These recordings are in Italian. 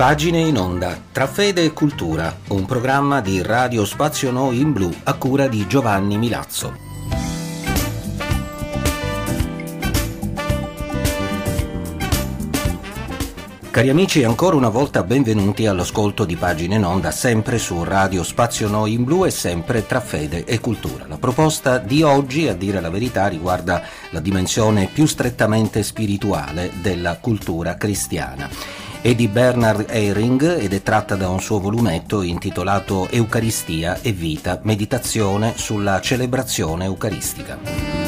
Pagine in onda tra fede e cultura, un programma di Radio Spazio Noi in Blu a cura di Giovanni Milazzo. Cari amici, ancora una volta benvenuti all'ascolto di Pagine in Onda, sempre su Radio Spazio Noi in Blu e sempre tra fede e cultura. La proposta di oggi, a dire la verità, riguarda la dimensione più strettamente spirituale della cultura cristiana è di Bernard Ehring ed è tratta da un suo volumetto intitolato Eucaristia e vita, meditazione sulla celebrazione eucaristica.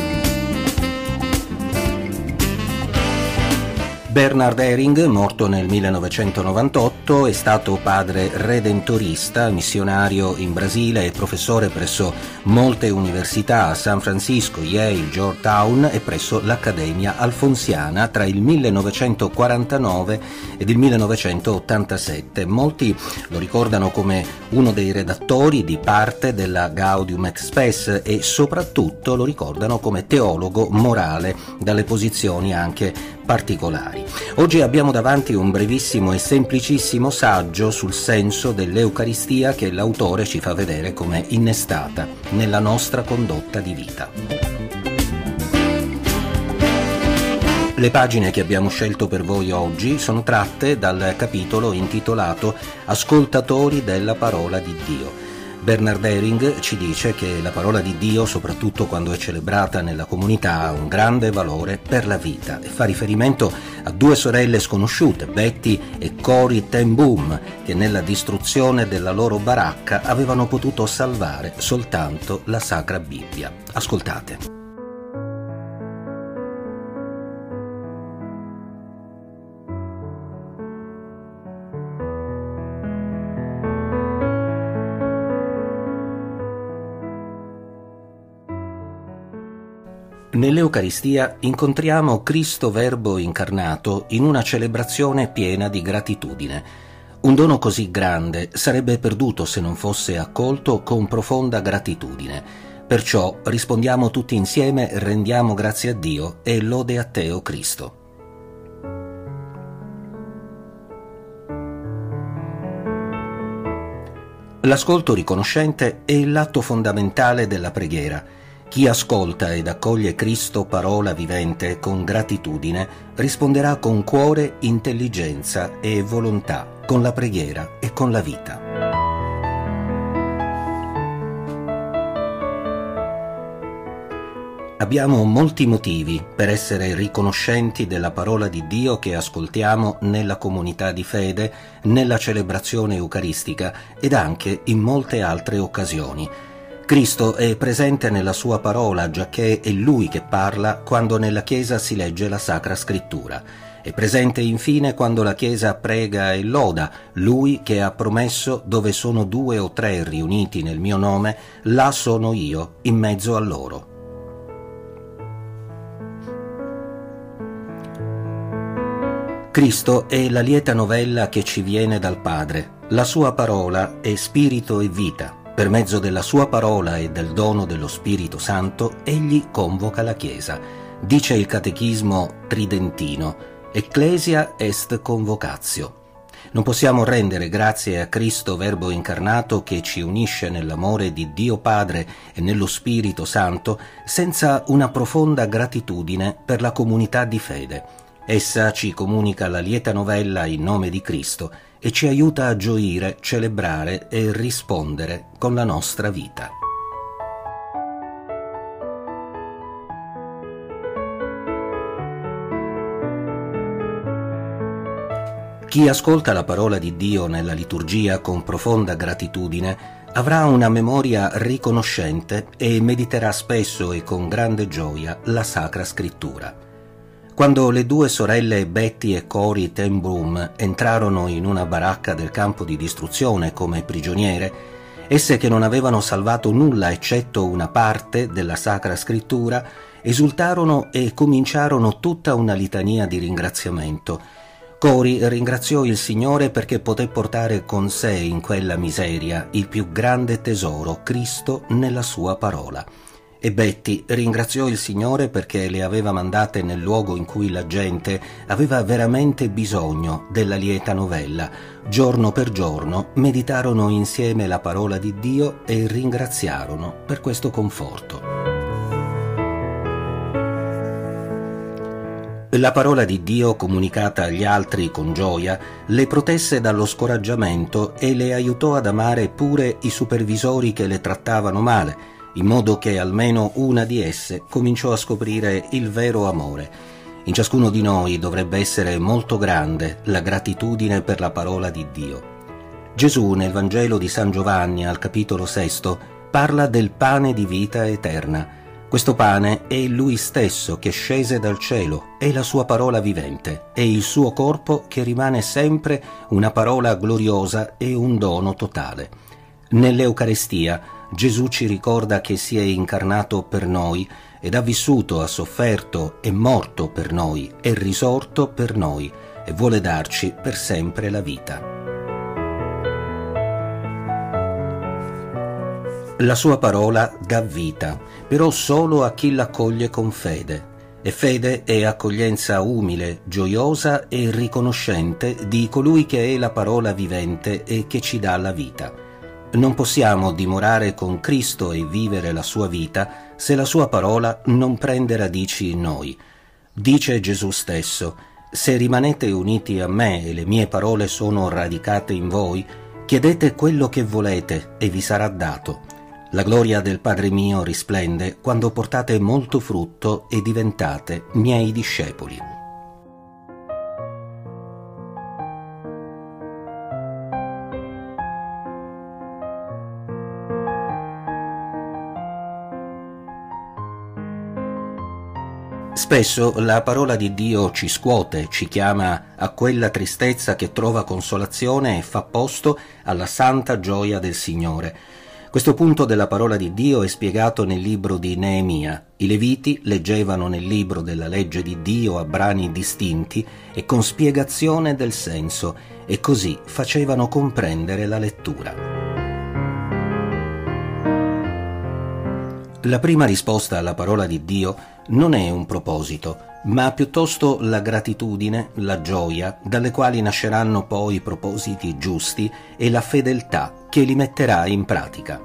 Bernard Ehring, morto nel 1998, è stato padre redentorista, missionario in Brasile e professore presso molte università a San Francisco, Yale, Georgetown e presso l'Accademia Alfonsiana tra il 1949 ed il 1987. Molti lo ricordano come uno dei redattori di parte della Gaudium Spes e soprattutto lo ricordano come teologo morale dalle posizioni anche particolari. Oggi abbiamo davanti un brevissimo e semplicissimo saggio sul senso dell'Eucaristia che l'autore ci fa vedere come innestata nella nostra condotta di vita. Le pagine che abbiamo scelto per voi oggi sono tratte dal capitolo intitolato Ascoltatori della parola di Dio Bernard Ehring ci dice che la parola di Dio, soprattutto quando è celebrata nella comunità, ha un grande valore per la vita e fa riferimento a due sorelle sconosciute, Betty e Cory Ten Boom, che nella distruzione della loro baracca avevano potuto salvare soltanto la Sacra Bibbia. Ascoltate. Nell'Eucaristia incontriamo Cristo Verbo incarnato in una celebrazione piena di gratitudine. Un dono così grande sarebbe perduto se non fosse accolto con profonda gratitudine. Perciò rispondiamo tutti insieme, rendiamo grazie a Dio e lode a te, o oh Cristo. L'ascolto riconoscente è l'atto fondamentale della preghiera chi ascolta ed accoglie Cristo parola vivente con gratitudine risponderà con cuore, intelligenza e volontà, con la preghiera e con la vita. Abbiamo molti motivi per essere riconoscenti della parola di Dio che ascoltiamo nella comunità di fede, nella celebrazione eucaristica ed anche in molte altre occasioni Cristo è presente nella sua parola, giacché è Lui che parla quando nella Chiesa si legge la Sacra Scrittura. È presente infine quando la Chiesa prega e loda, Lui che ha promesso dove sono due o tre riuniti nel mio nome, là sono io, in mezzo a loro. Cristo è la lieta novella che ci viene dal Padre. La sua parola è spirito e vita. Per mezzo della sua parola e del dono dello Spirito Santo, egli convoca la Chiesa. Dice il catechismo tridentino, Ecclesia est convocatio. Non possiamo rendere grazie a Cristo Verbo incarnato che ci unisce nell'amore di Dio Padre e nello Spirito Santo senza una profonda gratitudine per la comunità di fede. Essa ci comunica la lieta novella in nome di Cristo e ci aiuta a gioire, celebrare e rispondere con la nostra vita. Chi ascolta la parola di Dio nella liturgia con profonda gratitudine avrà una memoria riconoscente e mediterà spesso e con grande gioia la Sacra Scrittura. Quando le due sorelle Betty e Cory Ten Broom entrarono in una baracca del campo di distruzione come prigioniere, esse che non avevano salvato nulla eccetto una parte della Sacra Scrittura, esultarono e cominciarono tutta una litania di ringraziamento. Cory ringraziò il Signore perché poté portare con sé in quella miseria il più grande tesoro, Cristo nella sua parola. E Betty ringraziò il Signore perché le aveva mandate nel luogo in cui la gente aveva veramente bisogno della lieta novella. Giorno per giorno meditarono insieme la parola di Dio e ringraziarono per questo conforto. La parola di Dio comunicata agli altri con gioia le protesse dallo scoraggiamento e le aiutò ad amare pure i supervisori che le trattavano male, in modo che almeno una di esse cominciò a scoprire il vero amore. In ciascuno di noi dovrebbe essere molto grande la gratitudine per la parola di Dio. Gesù nel Vangelo di San Giovanni al capitolo sesto parla del pane di vita eterna questo pane è lui stesso che scese dal cielo, è la sua parola vivente, è il suo corpo che rimane sempre una parola gloriosa e un dono totale. Nell'Eucarestia Gesù ci ricorda che si è incarnato per noi ed ha vissuto, ha sofferto, è morto per noi, è risorto per noi e vuole darci per sempre la vita. La sua parola dà vita, però solo a chi l'accoglie con fede. E fede è accoglienza umile, gioiosa e riconoscente di colui che è la parola vivente e che ci dà la vita. Non possiamo dimorare con Cristo e vivere la sua vita se la sua parola non prende radici in noi. Dice Gesù stesso, se rimanete uniti a me e le mie parole sono radicate in voi, chiedete quello che volete e vi sarà dato. La gloria del Padre mio risplende quando portate molto frutto e diventate miei discepoli. Spesso la parola di Dio ci scuote, ci chiama a quella tristezza che trova consolazione e fa posto alla santa gioia del Signore. Questo punto della parola di Dio è spiegato nel libro di Neemia. I Leviti leggevano nel libro della legge di Dio a brani distinti e con spiegazione del senso e così facevano comprendere la lettura. La prima risposta alla parola di Dio non è un proposito, ma piuttosto la gratitudine, la gioia, dalle quali nasceranno poi i propositi giusti e la fedeltà che li metterà in pratica.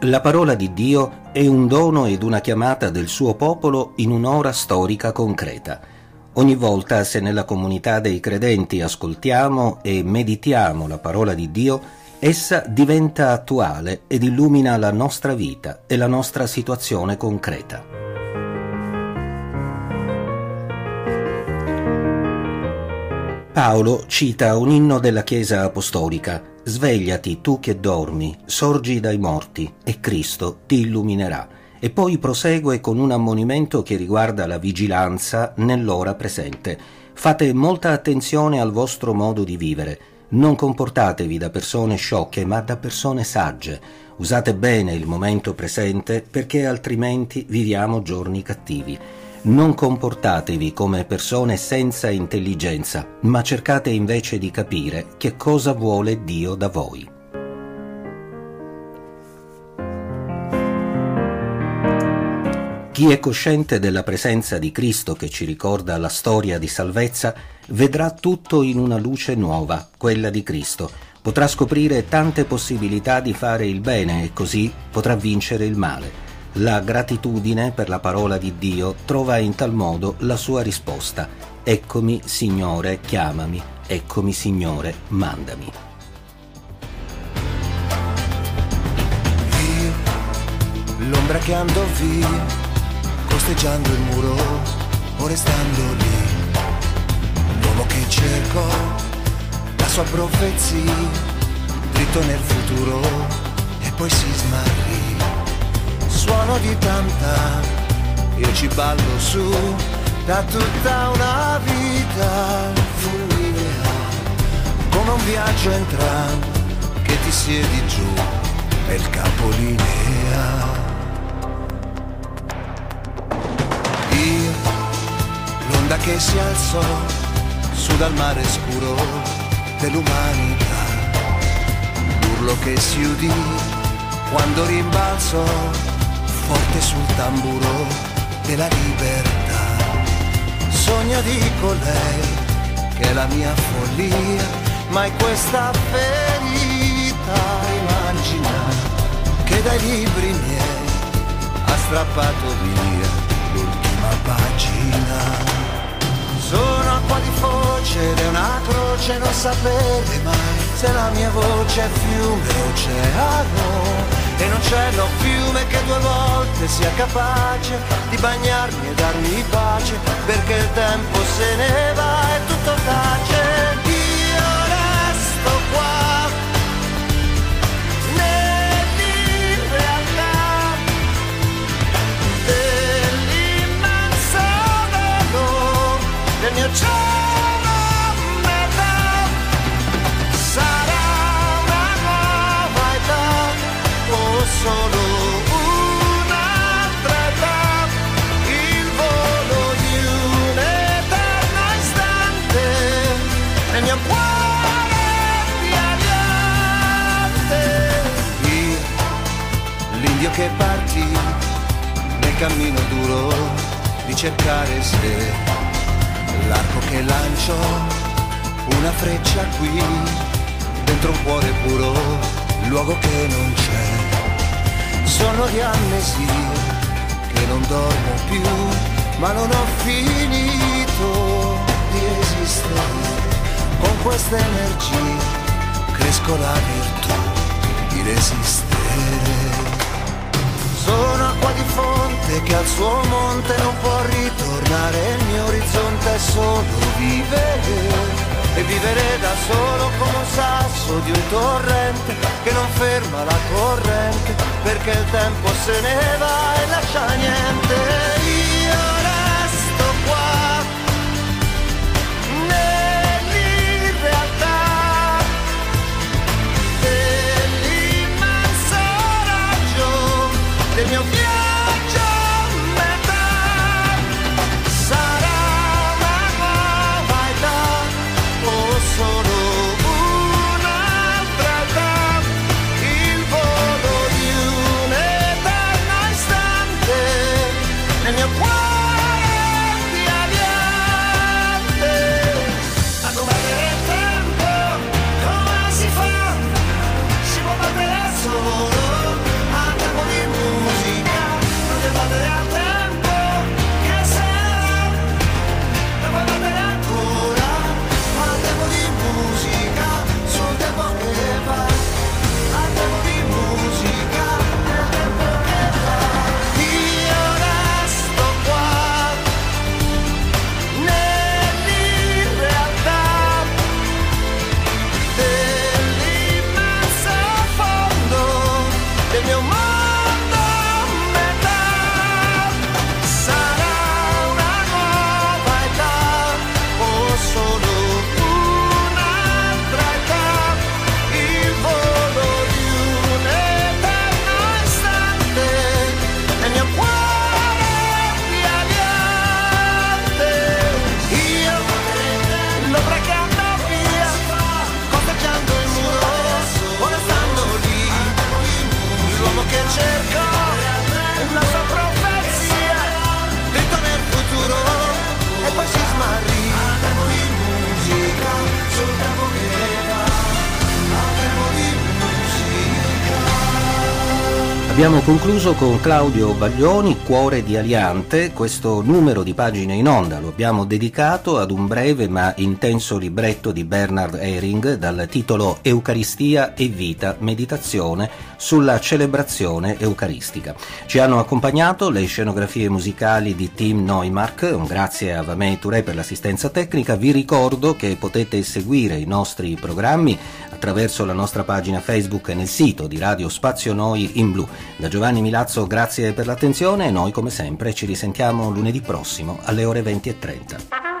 La parola di Dio è un dono ed una chiamata del suo popolo in un'ora storica concreta. Ogni volta se nella comunità dei credenti ascoltiamo e meditiamo la parola di Dio, essa diventa attuale ed illumina la nostra vita e la nostra situazione concreta. Paolo cita un inno della Chiesa apostolica Svegliati tu che dormi, sorgi dai morti e Cristo ti illuminerà. E poi prosegue con un ammonimento che riguarda la vigilanza nell'ora presente. Fate molta attenzione al vostro modo di vivere. Non comportatevi da persone sciocche, ma da persone sagge. Usate bene il momento presente perché altrimenti viviamo giorni cattivi. Non comportatevi come persone senza intelligenza, ma cercate invece di capire che cosa vuole Dio da voi. Chi è cosciente della presenza di Cristo che ci ricorda la storia di salvezza, vedrà tutto in una luce nuova, quella di Cristo. Potrà scoprire tante possibilità di fare il bene e così potrà vincere il male. La gratitudine per la parola di Dio trova in tal modo la sua risposta. Eccomi, Signore, chiamami. Eccomi, Signore, mandami. L'ombra che andò via, costeggiando il muro o restando lì. L'uomo che cercò la sua profezia, dritto nel futuro e poi si smarrì suono di tanta, io ci ballo su da tutta una vita fulminea, come un viaggio in che ti siedi giù nel capolinea. L'onda che si alzò su dal mare scuro dell'umanità, l'urlo che si udì quando rimbalzò forte sul tamburo della libertà. Sogno di colei che è la mia follia, ma è questa ferita immagina che dai libri miei ha strappato via l'ultima pagina. Sono acqua di foce ed è una croce non sapere mai se la mia voce è fiume oceano. E non c'è no fiume che due volte sia capace di bagnarmi e darmi pace perché il tempo se ne va e tutto tace mio cuore di adiante. Io, l'indio che partì nel cammino duro di cercare se, l'arco che lanciò una freccia qui, dentro un cuore puro, luogo che non c'è sono di amnesia che non dormo più, ma non ho finito questa energia cresco la virtù di resistere. Sono acqua di fonte che al suo monte non può ritornare, il mio orizzonte è solo vivere e vivere da solo come un sasso di un torrente che non ferma la corrente perché il tempo se ne va Abbiamo concluso con Claudio Baglioni, Cuore di Aliante. Questo numero di pagine in onda lo abbiamo dedicato ad un breve ma intenso libretto di Bernard Ehring dal titolo Eucaristia e vita, meditazione sulla celebrazione eucaristica. Ci hanno accompagnato le scenografie musicali di Tim Neumark, un grazie a Vamei Touré per l'assistenza tecnica. Vi ricordo che potete seguire i nostri programmi attraverso la nostra pagina Facebook e nel sito di Radio Spazio Noi in Blu. Da Giovanni Milazzo grazie per l'attenzione e noi come sempre ci risentiamo lunedì prossimo alle ore 20.30.